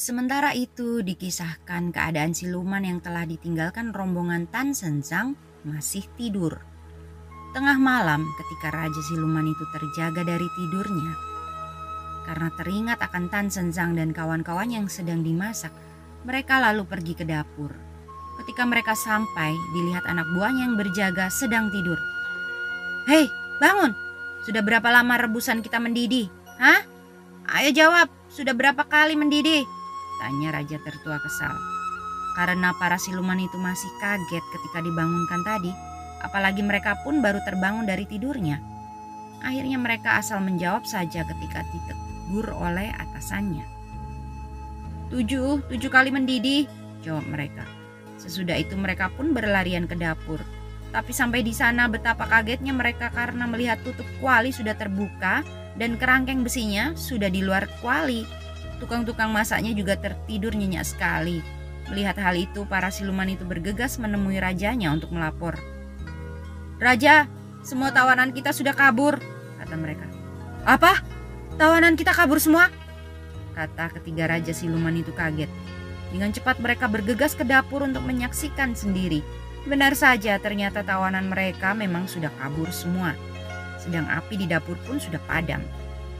Sementara itu dikisahkan keadaan siluman yang telah ditinggalkan rombongan Tan Sensang masih tidur. Tengah malam ketika Raja Siluman itu terjaga dari tidurnya. Karena teringat akan Tan Sensang dan kawan-kawan yang sedang dimasak, mereka lalu pergi ke dapur. Ketika mereka sampai, dilihat anak buahnya yang berjaga sedang tidur. Hei, bangun! Sudah berapa lama rebusan kita mendidih? Hah? Ayo jawab, sudah berapa kali mendidih? Tanya Raja Tertua kesal. Karena para siluman itu masih kaget ketika dibangunkan tadi, apalagi mereka pun baru terbangun dari tidurnya. Akhirnya mereka asal menjawab saja ketika ditegur oleh atasannya. Tujuh, tujuh kali mendidih, jawab mereka. Sesudah itu mereka pun berlarian ke dapur. Tapi sampai di sana betapa kagetnya mereka karena melihat tutup kuali sudah terbuka dan kerangkeng besinya sudah di luar kuali Tukang-tukang masaknya juga tertidur nyenyak sekali. Melihat hal itu, para siluman itu bergegas menemui rajanya untuk melapor. Raja, semua tawanan kita sudah kabur, kata mereka. Apa? Tawanan kita kabur semua? Kata ketiga raja siluman itu kaget. Dengan cepat mereka bergegas ke dapur untuk menyaksikan sendiri. Benar saja ternyata tawanan mereka memang sudah kabur semua. Sedang api di dapur pun sudah padam.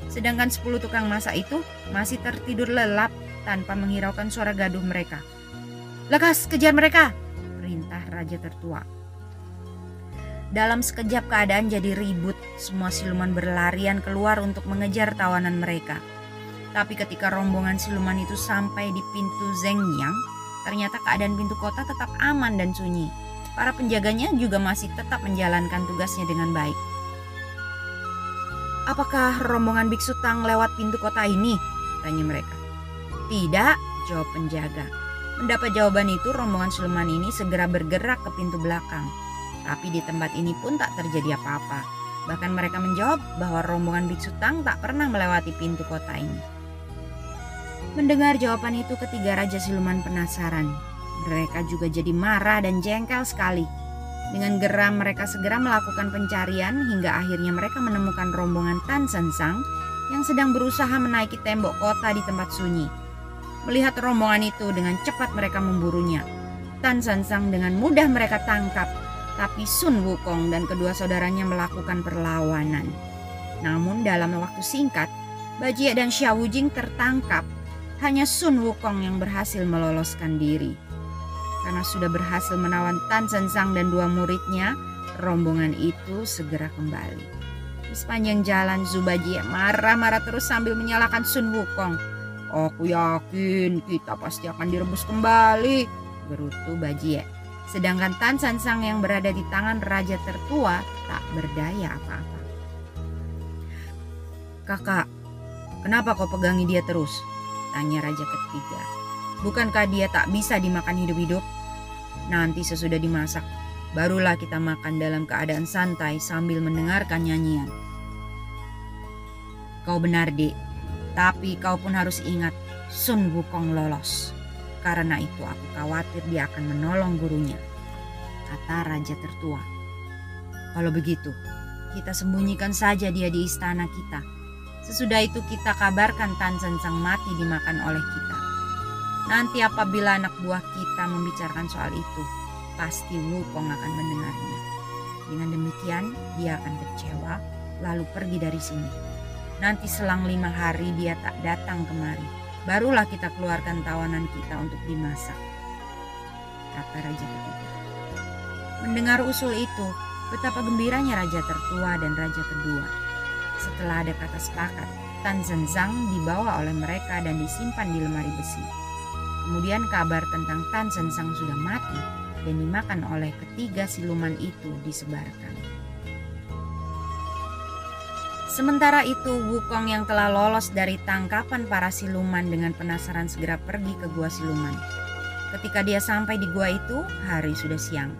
Sedangkan 10 tukang masak itu masih tertidur lelap tanpa menghiraukan suara gaduh mereka. Lekas kejar mereka, perintah raja tertua. Dalam sekejap keadaan jadi ribut, semua siluman berlarian keluar untuk mengejar tawanan mereka. Tapi ketika rombongan siluman itu sampai di pintu Zhengyang, ternyata keadaan pintu kota tetap aman dan sunyi. Para penjaganya juga masih tetap menjalankan tugasnya dengan baik. Apakah rombongan biksu Tang lewat pintu kota ini? Tanya mereka. Tidak, jawab penjaga. Mendapat jawaban itu, rombongan Sulman ini segera bergerak ke pintu belakang. Tapi di tempat ini pun tak terjadi apa-apa. Bahkan mereka menjawab bahwa rombongan biksu Tang tak pernah melewati pintu kota ini. Mendengar jawaban itu ketiga Raja Siluman penasaran. Mereka juga jadi marah dan jengkel sekali. Dengan geram mereka segera melakukan pencarian hingga akhirnya mereka menemukan rombongan Tan Sensang yang sedang berusaha menaiki tembok kota di tempat sunyi. Melihat rombongan itu dengan cepat mereka memburunya. Tan Sensang dengan mudah mereka tangkap, tapi Sun Wukong dan kedua saudaranya melakukan perlawanan. Namun dalam waktu singkat, Bajie dan Xia Wujing tertangkap. Hanya Sun Wukong yang berhasil meloloskan diri. Karena sudah berhasil menawan Tan Sensang dan dua muridnya, rombongan itu segera kembali. Di sepanjang jalan Zubaji marah-marah terus sambil menyalahkan Sun Wukong. Aku yakin kita pasti akan direbus kembali, gerutu Bajie. Sedangkan Tan Sansang yang berada di tangan raja tertua tak berdaya apa-apa. Kakak, kenapa kau pegangi dia terus? Tanya raja ketiga. Bukankah dia tak bisa dimakan hidup-hidup? Nanti sesudah dimasak, barulah kita makan dalam keadaan santai sambil mendengarkan nyanyian. Kau benar, Dek. Tapi kau pun harus ingat, Sun Wukong lolos. Karena itu aku khawatir dia akan menolong gurunya. Kata Raja Tertua. Kalau begitu, kita sembunyikan saja dia di istana kita. Sesudah itu kita kabarkan Tan Sang mati dimakan oleh kita. Nanti apabila anak buah kita membicarakan soal itu, pasti Wukong akan mendengarnya. Dengan demikian, dia akan kecewa lalu pergi dari sini. Nanti selang lima hari dia tak datang kemari. Barulah kita keluarkan tawanan kita untuk dimasak. Kata Raja ketiga. Mendengar usul itu, betapa gembiranya Raja tertua dan Raja kedua. Setelah ada kata sepakat, Tan Zhenzang dibawa oleh mereka dan disimpan di lemari besi. Kemudian kabar tentang Tan Sensang sudah mati dan dimakan oleh ketiga siluman itu disebarkan. Sementara itu, Wukong yang telah lolos dari tangkapan para siluman dengan penasaran segera pergi ke gua siluman. Ketika dia sampai di gua itu, hari sudah siang.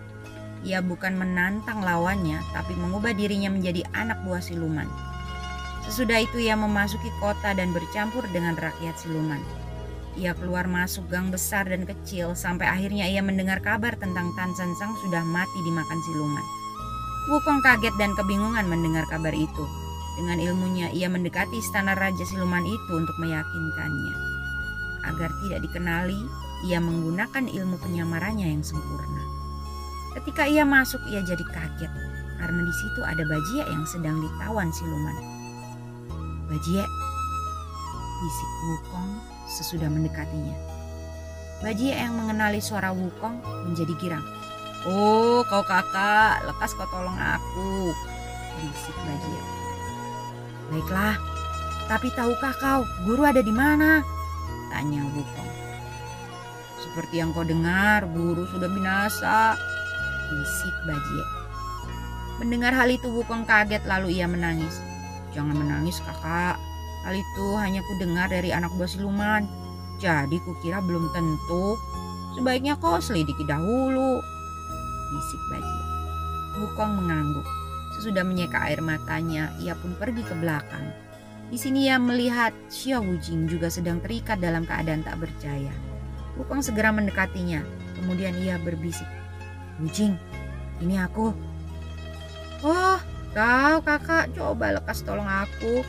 Ia bukan menantang lawannya, tapi mengubah dirinya menjadi anak buah siluman. Sesudah itu ia memasuki kota dan bercampur dengan rakyat siluman. Ia keluar masuk gang besar dan kecil sampai akhirnya ia mendengar kabar tentang Tan San Sang sudah mati dimakan siluman. Wukong kaget dan kebingungan mendengar kabar itu. Dengan ilmunya ia mendekati istana Raja Siluman itu untuk meyakinkannya. Agar tidak dikenali, ia menggunakan ilmu penyamarannya yang sempurna. Ketika ia masuk, ia jadi kaget karena di situ ada Bajie yang sedang ditawan siluman. Bajie, bisik Wukong sesudah mendekatinya. Bajie yang mengenali suara Wukong menjadi girang. Oh, kau kakak, lekas kau tolong aku, bisik Bajie. Baiklah, tapi tahukah kau guru ada di mana? Tanya Wukong. Seperti yang kau dengar, guru sudah binasa. Bisik Bajie. Mendengar hal itu Wukong kaget lalu ia menangis. Jangan menangis kakak. Hal itu hanya ku dengar dari anak buah siluman. Jadi kukira belum tentu. Sebaiknya kau selidiki dahulu. Bisik Bajie. Wukong mengangguk. Sesudah menyeka air matanya, ia pun pergi ke belakang. Di sini ia melihat Xiao Wujing juga sedang terikat dalam keadaan tak berjaya. Wukong segera mendekatinya. Kemudian ia berbisik. Wujing, ini aku. Oh, kau kakak, coba lekas tolong aku.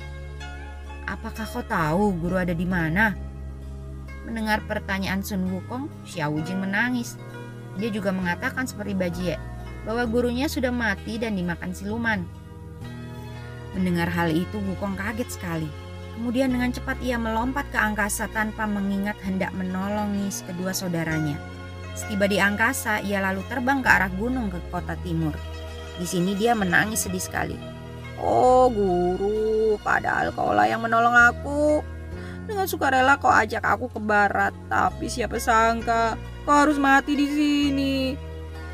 Apakah kau tahu guru ada di mana? Mendengar pertanyaan Sun Wukong, Xiao Wujing menangis. Dia juga mengatakan seperti Bajie bahwa gurunya sudah mati dan dimakan siluman. Mendengar hal itu, Wukong kaget sekali. Kemudian dengan cepat ia melompat ke angkasa tanpa mengingat hendak menolongi kedua saudaranya. Setiba di angkasa, ia lalu terbang ke arah gunung ke kota timur. Di sini dia menangis sedih sekali. Oh guru, padahal kaulah yang menolong aku. Dengan sukarela kau ajak aku ke barat, tapi siapa sangka kau harus mati di sini.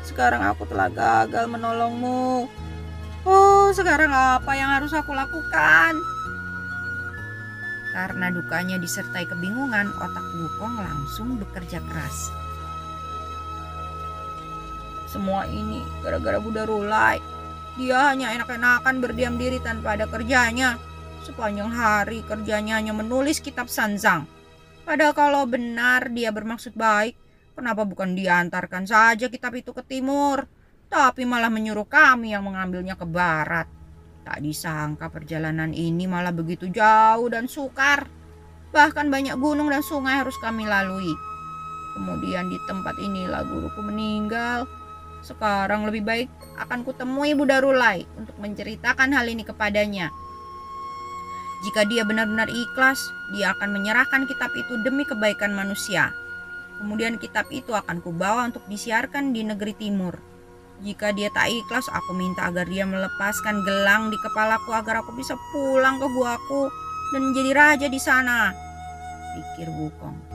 Sekarang aku telah gagal menolongmu. Oh, sekarang apa yang harus aku lakukan? Karena dukanya disertai kebingungan, otak Wukong langsung bekerja keras. Semua ini gara-gara Buddha Rulai. Dia hanya enak-enakan berdiam diri tanpa ada kerjanya. Sepanjang hari kerjanya hanya menulis kitab Sanzang. Padahal kalau benar dia bermaksud baik, kenapa bukan diantarkan saja kitab itu ke timur? Tapi malah menyuruh kami yang mengambilnya ke barat. Tak disangka perjalanan ini malah begitu jauh dan sukar. Bahkan banyak gunung dan sungai harus kami lalui. Kemudian di tempat inilah guruku meninggal. Sekarang lebih baik akan kutemui Buddha Rulai untuk menceritakan hal ini kepadanya. Jika dia benar-benar ikhlas, dia akan menyerahkan kitab itu demi kebaikan manusia. Kemudian kitab itu akan kubawa untuk disiarkan di negeri timur. Jika dia tak ikhlas, aku minta agar dia melepaskan gelang di kepalaku agar aku bisa pulang ke guaku dan menjadi raja di sana. Pikir Wukong.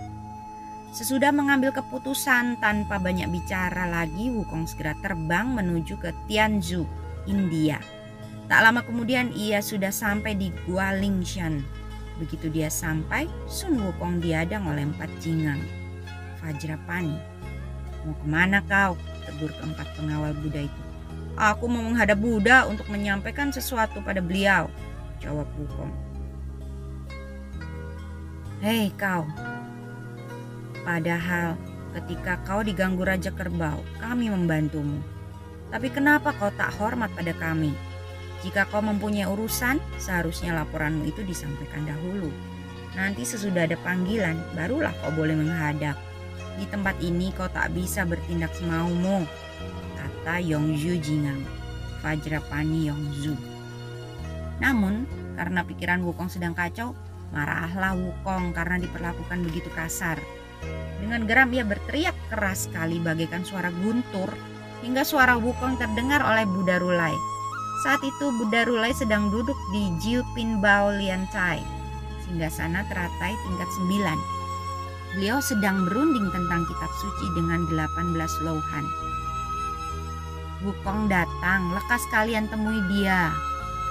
Sesudah mengambil keputusan tanpa banyak bicara lagi, Wukong segera terbang menuju ke Tianzhu, India. Tak lama kemudian ia sudah sampai di Gua Lingshan. Begitu dia sampai, Sun Wukong diadang oleh empat jingang. Vajrapani, mau ke mana kau? tegur keempat pengawal Buddha itu. Aku mau menghadap Buddha untuk menyampaikan sesuatu pada beliau, jawab Wukong. Hei kau, padahal ketika kau diganggu Raja Kerbau, kami membantumu. Tapi kenapa kau tak hormat pada kami? Jika kau mempunyai urusan, seharusnya laporanmu itu disampaikan dahulu. Nanti sesudah ada panggilan, barulah kau boleh menghadap. Di tempat ini kau tak bisa bertindak semaumu, kata Yongzhu Jingang, Vajrapani Yongzhu. Namun, karena pikiran Wukong sedang kacau, marahlah Wukong karena diperlakukan begitu kasar. Dengan geram ia berteriak keras sekali bagaikan suara guntur hingga suara Wukong terdengar oleh Buddha Rulai. Saat itu Buddha Rulai sedang duduk di Jiu Pin Bao Lian Chai, sehingga sana teratai tingkat sembilan Beliau sedang berunding tentang kitab suci dengan 18 lohan. Wukong datang, lekas kalian temui dia,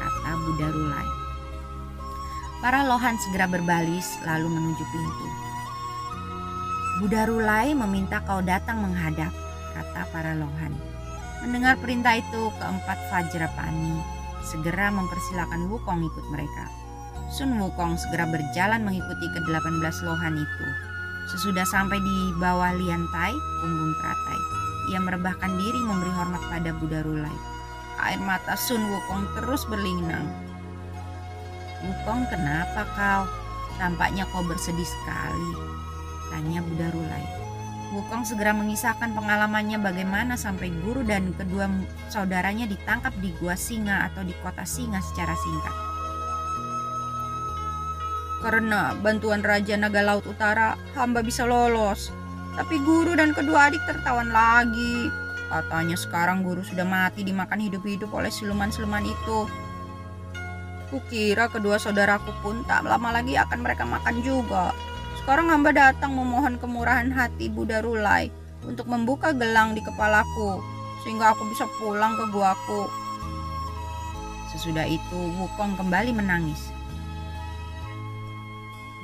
kata Buddha Rulai. Para lohan segera berbalis lalu menuju pintu. Buddha Rulai meminta kau datang menghadap, kata para lohan. Mendengar perintah itu, keempat Vajrapani segera mempersilahkan Wukong ikut mereka. Sun Wukong segera berjalan mengikuti ke-18 lohan itu. Sesudah sampai di bawah liantai punggung teratai, ia merebahkan diri memberi hormat pada Buddha Rulai. Air mata Sun Wukong terus berlinang. Wukong kenapa kau? Tampaknya kau bersedih sekali tanya Buddha Rulai. Wukong segera mengisahkan pengalamannya bagaimana sampai guru dan kedua saudaranya ditangkap di Gua Singa atau di kota Singa secara singkat. Karena bantuan Raja Naga Laut Utara, hamba bisa lolos. Tapi guru dan kedua adik tertawan lagi. Katanya sekarang guru sudah mati dimakan hidup-hidup oleh siluman-siluman itu. Kukira kedua saudaraku pun tak lama lagi akan mereka makan juga. Sekarang hamba datang memohon kemurahan hati Buddha Rulai untuk membuka gelang di kepalaku sehingga aku bisa pulang ke guaku. Sesudah itu Wukong kembali menangis.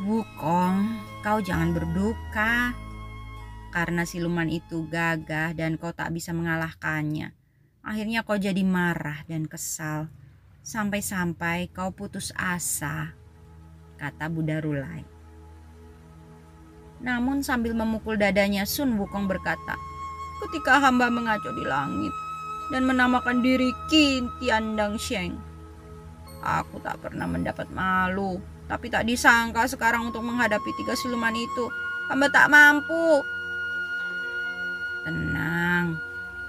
Wukong, kau jangan berduka karena siluman itu gagah dan kau tak bisa mengalahkannya. Akhirnya kau jadi marah dan kesal sampai-sampai kau putus asa, kata Buddha Rulai. Namun sambil memukul dadanya Sun Wukong berkata, Ketika hamba mengacu di langit dan menamakan diri Qin Tiandang Sheng, aku tak pernah mendapat malu, tapi tak disangka sekarang untuk menghadapi tiga siluman itu, hamba tak mampu. Tenang,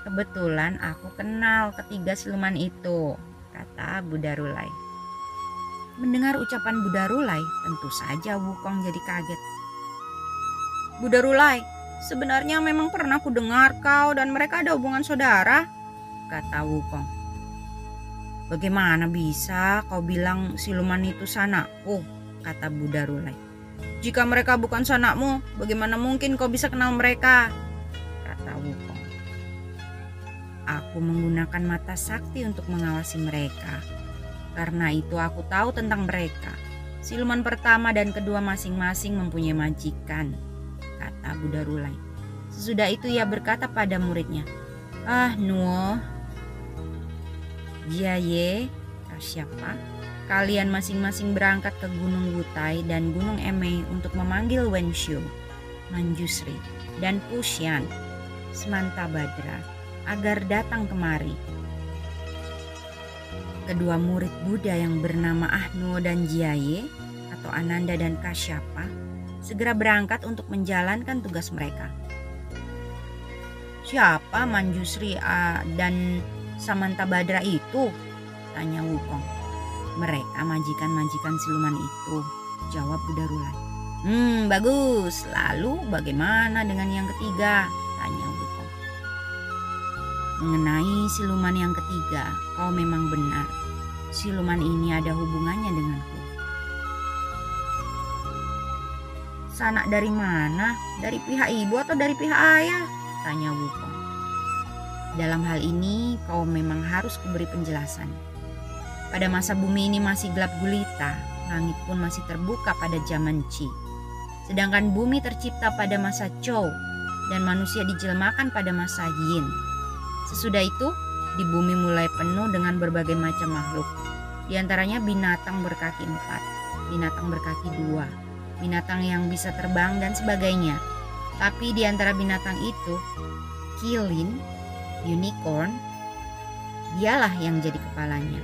kebetulan aku kenal ketiga siluman itu, kata Buddha Rulai. Mendengar ucapan Buddha Rulai, tentu saja Wukong jadi kaget. Buddha Rulai, sebenarnya memang pernah ku dengar kau dan mereka ada hubungan saudara, kata Wukong. Bagaimana bisa kau bilang siluman itu sanakku, kata Buddha Rulai. Jika mereka bukan sanakmu, bagaimana mungkin kau bisa kenal mereka, kata Wukong. Aku menggunakan mata sakti untuk mengawasi mereka. Karena itu aku tahu tentang mereka. Siluman pertama dan kedua masing-masing mempunyai majikan kata Buddha Rulai. Sesudah itu ia berkata pada muridnya, Ah Nuo, Jiaye, siapa? Kalian masing-masing berangkat ke Gunung Wutai dan Gunung Emei untuk memanggil Wenshu, Manjusri, dan Pusyan, Badra, agar datang kemari. Kedua murid Buddha yang bernama Ahnu dan Jiaye atau Ananda dan Kasyapa segera berangkat untuk menjalankan tugas mereka. Siapa Manjusri dan Samanta Badra itu? Tanya Wukong. Mereka majikan-majikan siluman itu, jawab Buddha. Hmm, bagus. Lalu bagaimana dengan yang ketiga? Tanya Wukong. Mengenai siluman yang ketiga, kau memang benar. Siluman ini ada hubungannya denganku. Sanak dari mana? Dari pihak ibu atau dari pihak ayah? Tanya Wukong. Dalam hal ini kau memang harus kuberi penjelasan. Pada masa bumi ini masih gelap gulita, langit pun masih terbuka pada zaman Qi. Sedangkan bumi tercipta pada masa Chou dan manusia dijelmakan pada masa Yin. Sesudah itu, di bumi mulai penuh dengan berbagai macam makhluk. Di antaranya binatang berkaki empat, binatang berkaki dua, binatang yang bisa terbang dan sebagainya. Tapi di antara binatang itu, kilin, unicorn, dialah yang jadi kepalanya.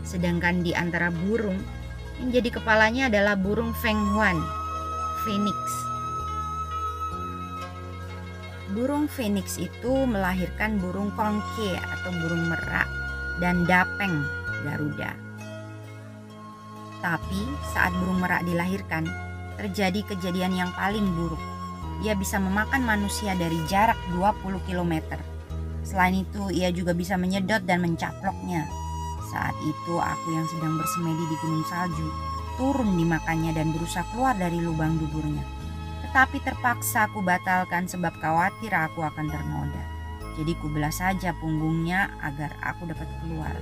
Sedangkan di antara burung, yang jadi kepalanya adalah burung Feng Huan, phoenix. Burung phoenix itu melahirkan burung kongke atau burung merak dan dapeng, Garuda. Tapi saat burung merak dilahirkan, terjadi kejadian yang paling buruk. Ia bisa memakan manusia dari jarak 20 km. Selain itu, ia juga bisa menyedot dan mencaploknya. Saat itu, aku yang sedang bersemedi di gunung salju turun dimakannya dan berusaha keluar dari lubang duburnya. Tetapi terpaksa aku batalkan sebab khawatir aku akan ternoda. Jadi kubelah saja punggungnya agar aku dapat keluar.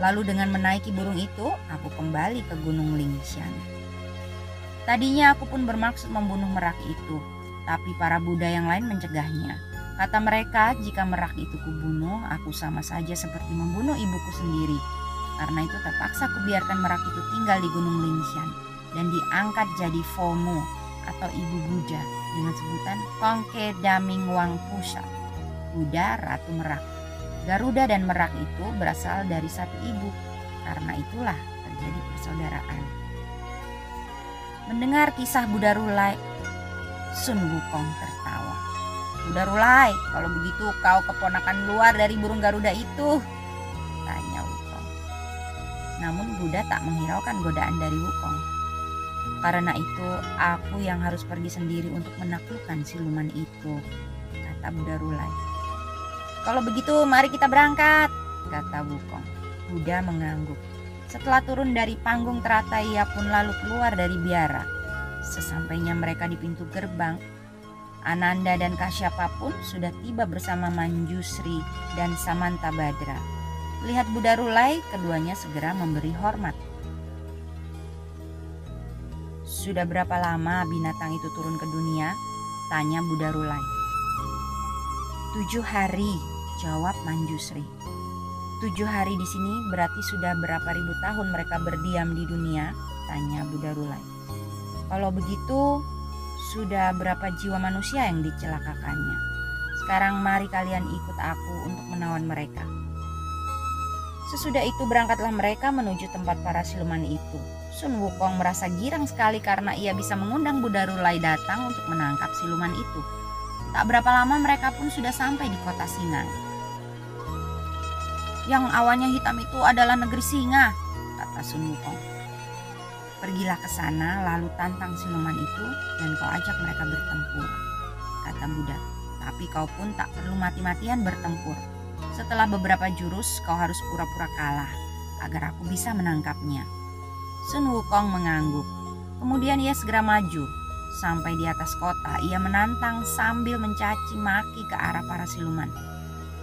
Lalu dengan menaiki burung itu, aku kembali ke Gunung Lingshan. Tadinya aku pun bermaksud membunuh merak itu, Tapi para Buddha yang lain mencegahnya. Kata mereka, jika merak itu kubunuh, aku sama saja seperti membunuh ibuku sendiri. Karena itu terpaksa kubiarkan merak itu tinggal di Gunung Linshan dan diangkat jadi Fomo atau Ibu Buddha dengan sebutan Kongke Daming Wang Pusa, Buddha Ratu Merak. Garuda dan Merak itu berasal dari satu ibu, karena itulah terjadi persaudaraan. Mendengar kisah Buddha Rulai, Sun Wukong tertawa. Buddha Rulai, kalau begitu kau keponakan luar dari burung Garuda itu? Tanya Wukong. Namun Buddha tak menghiraukan godaan dari Wukong. Karena itu aku yang harus pergi sendiri untuk menaklukkan siluman itu, kata Buddha Rulai. Kalau begitu mari kita berangkat, kata Wukong. Buddha mengangguk. Setelah turun dari panggung teratai, ia pun lalu keluar dari biara. Sesampainya mereka di pintu gerbang, Ananda dan Kasyapa pun sudah tiba bersama Manjusri dan Samanta Badra. Lihat Buddha Rulai, keduanya segera memberi hormat. Sudah berapa lama binatang itu turun ke dunia? Tanya Buddha Rulai. Tujuh hari, jawab Manjusri. Tujuh hari di sini berarti sudah berapa ribu tahun mereka berdiam di dunia? Tanya Buddha Rulai. Kalau begitu, sudah berapa jiwa manusia yang dicelakakannya? Sekarang mari kalian ikut aku untuk menawan mereka. Sesudah itu berangkatlah mereka menuju tempat para siluman itu. Sun Wukong merasa girang sekali karena ia bisa mengundang Buddha Rulai datang untuk menangkap siluman itu. Tak berapa lama mereka pun sudah sampai di kota Singa. Yang awannya hitam itu adalah negeri singa, kata Sun Wukong. Pergilah ke sana lalu tantang siluman itu dan kau ajak mereka bertempur, kata Buddha. Tapi kau pun tak perlu mati-matian bertempur. Setelah beberapa jurus kau harus pura-pura kalah agar aku bisa menangkapnya. Sun Wukong mengangguk. Kemudian ia segera maju. Sampai di atas kota, ia menantang sambil mencaci maki ke arah para siluman.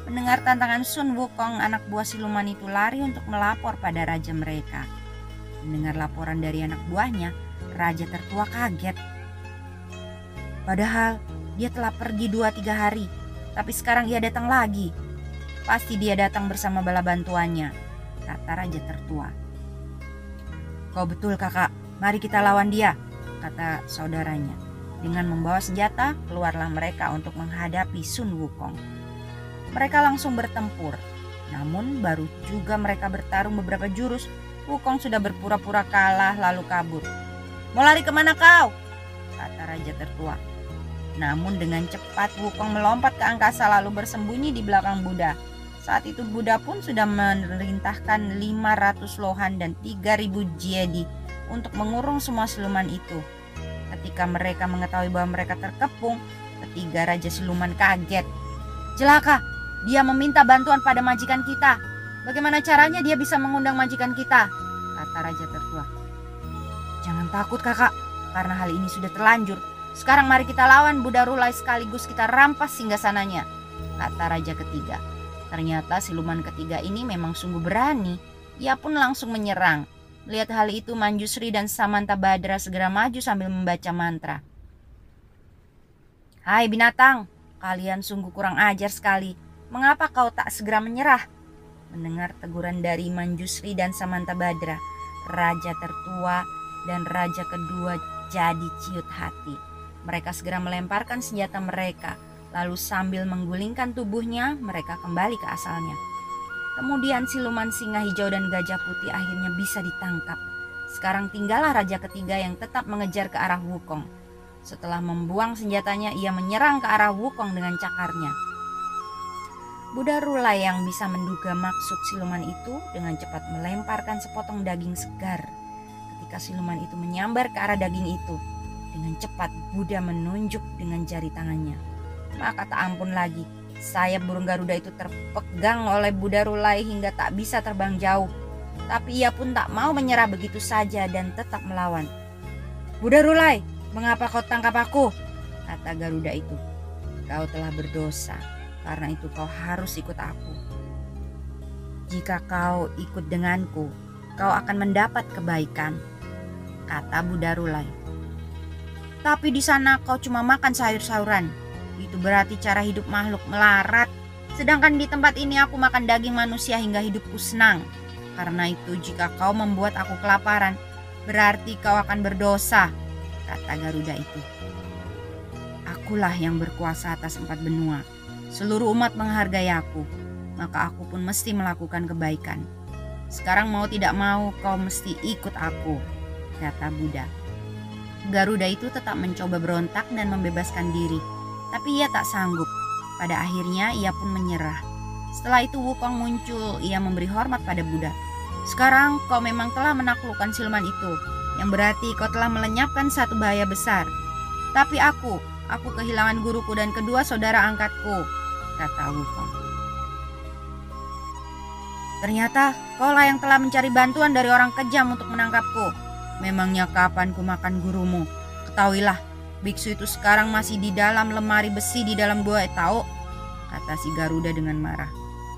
Mendengar tantangan Sun Wukong, anak buah siluman itu lari untuk melapor pada raja mereka. Mendengar laporan dari anak buahnya, raja tertua kaget. Padahal dia telah pergi dua tiga hari, tapi sekarang ia datang lagi. Pasti dia datang bersama bala bantuannya, kata raja tertua. Kau betul kakak, mari kita lawan dia, kata saudaranya. Dengan membawa senjata, keluarlah mereka untuk menghadapi Sun Wukong. Mereka langsung bertempur. Namun baru juga mereka bertarung beberapa jurus, Wukong sudah berpura-pura kalah lalu kabur. Mau lari ke mana kau? Kata raja tertua. Namun dengan cepat Wukong melompat ke angkasa lalu bersembunyi di belakang Buddha. Saat itu Buddha pun sudah memerintahkan 500 lohan dan 3000 jedi untuk mengurung semua siluman itu. Ketika mereka mengetahui bahwa mereka terkepung, ketiga raja siluman kaget. Celaka, dia meminta bantuan pada majikan kita. Bagaimana caranya dia bisa mengundang majikan kita? Kata raja tertua. Jangan takut kakak, karena hal ini sudah terlanjur. Sekarang mari kita lawan Buddha Rulai sekaligus kita rampas sananya. Kata raja ketiga. Ternyata siluman ketiga ini memang sungguh berani. Ia pun langsung menyerang. Lihat hal itu Manjusri dan Samanta Badra segera maju sambil membaca mantra. Hai binatang, kalian sungguh kurang ajar sekali. Mengapa kau tak segera menyerah? Mendengar teguran dari Manjusri dan Samanta Badra, raja tertua dan raja kedua jadi ciut hati. Mereka segera melemparkan senjata mereka, lalu sambil menggulingkan tubuhnya, mereka kembali ke asalnya. Kemudian siluman singa hijau dan gajah putih akhirnya bisa ditangkap. Sekarang tinggallah raja ketiga yang tetap mengejar ke arah Wukong. Setelah membuang senjatanya, ia menyerang ke arah Wukong dengan cakarnya. Buddha Rula yang bisa menduga maksud siluman itu dengan cepat melemparkan sepotong daging segar. Ketika siluman itu menyambar ke arah daging itu, dengan cepat Buddha menunjuk dengan jari tangannya. Maka tak ampun lagi, sayap burung Garuda itu terpegang oleh Buddha Rulai hingga tak bisa terbang jauh. Tapi ia pun tak mau menyerah begitu saja dan tetap melawan. Buddha Rulai, mengapa kau tangkap aku? Kata Garuda itu. Kau telah berdosa karena itu kau harus ikut aku. Jika kau ikut denganku, kau akan mendapat kebaikan, kata Buddha Rulai. Tapi di sana kau cuma makan sayur-sayuran. Itu berarti cara hidup makhluk melarat. Sedangkan di tempat ini aku makan daging manusia hingga hidupku senang. Karena itu jika kau membuat aku kelaparan, berarti kau akan berdosa, kata Garuda itu. Akulah yang berkuasa atas empat benua. Seluruh umat menghargai aku, maka aku pun mesti melakukan kebaikan. Sekarang mau tidak mau kau mesti ikut aku, kata Buddha. Garuda itu tetap mencoba berontak dan membebaskan diri, tapi ia tak sanggup. Pada akhirnya ia pun menyerah. Setelah itu Wukong muncul, ia memberi hormat pada Buddha. Sekarang kau memang telah menaklukkan siluman itu, yang berarti kau telah melenyapkan satu bahaya besar. Tapi aku, aku kehilangan guruku dan kedua saudara angkatku, kata Wukong. Ternyata kaulah yang telah mencari bantuan dari orang kejam untuk menangkapku. Memangnya kapan ku makan gurumu? Ketahuilah, biksu itu sekarang masih di dalam lemari besi di dalam gua tahu, kata si Garuda dengan marah.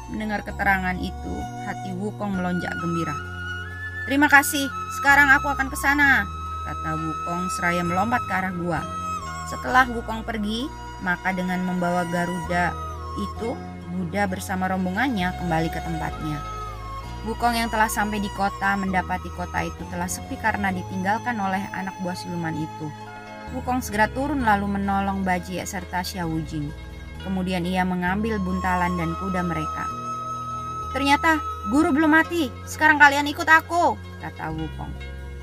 Mendengar keterangan itu, hati Wukong melonjak gembira. Terima kasih, sekarang aku akan ke sana, kata Wukong seraya melompat ke arah gua. Setelah Wukong pergi, maka dengan membawa Garuda itu, Buddha bersama rombongannya kembali ke tempatnya. Wukong yang telah sampai di kota mendapati kota itu telah sepi karena ditinggalkan oleh anak buah siluman itu. Wukong segera turun lalu menolong Bajie serta Xiao Wujing. Kemudian ia mengambil buntalan dan kuda mereka. Ternyata guru belum mati. Sekarang kalian ikut aku, kata Wukong.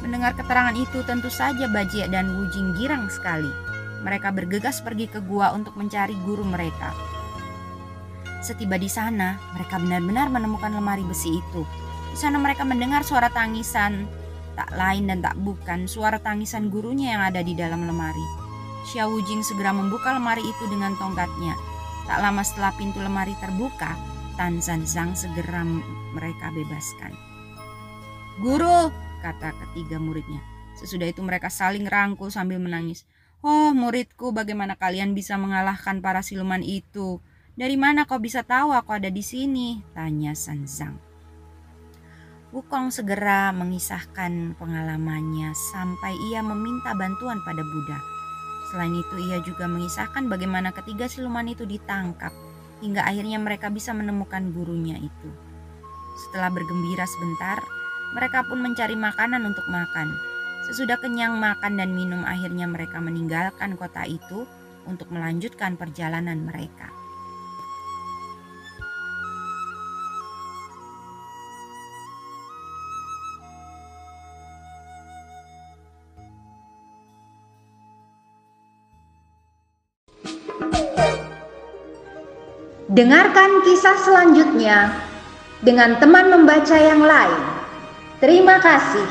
Mendengar keterangan itu tentu saja Bajie dan Wujing girang sekali. Mereka bergegas pergi ke gua untuk mencari guru mereka. Setiba di sana, mereka benar-benar menemukan lemari besi itu. Di sana mereka mendengar suara tangisan, tak lain dan tak bukan suara tangisan gurunya yang ada di dalam lemari. Xiao Wujing segera membuka lemari itu dengan tongkatnya. Tak lama setelah pintu lemari terbuka, Tan Zhan Zhang segera mereka bebaskan. Guru, kata ketiga muridnya. Sesudah itu mereka saling rangkul sambil menangis. Oh muridku, bagaimana kalian bisa mengalahkan para siluman itu? Dari mana kau bisa tahu aku ada di sini? Tanya Sanzang. Wukong segera mengisahkan pengalamannya sampai ia meminta bantuan pada Buddha. Selain itu ia juga mengisahkan bagaimana ketiga siluman itu ditangkap hingga akhirnya mereka bisa menemukan gurunya itu. Setelah bergembira sebentar, mereka pun mencari makanan untuk makan. Sesudah kenyang makan dan minum, akhirnya mereka meninggalkan kota itu untuk melanjutkan perjalanan mereka. Dengarkan kisah selanjutnya dengan teman membaca yang lain. Terima kasih.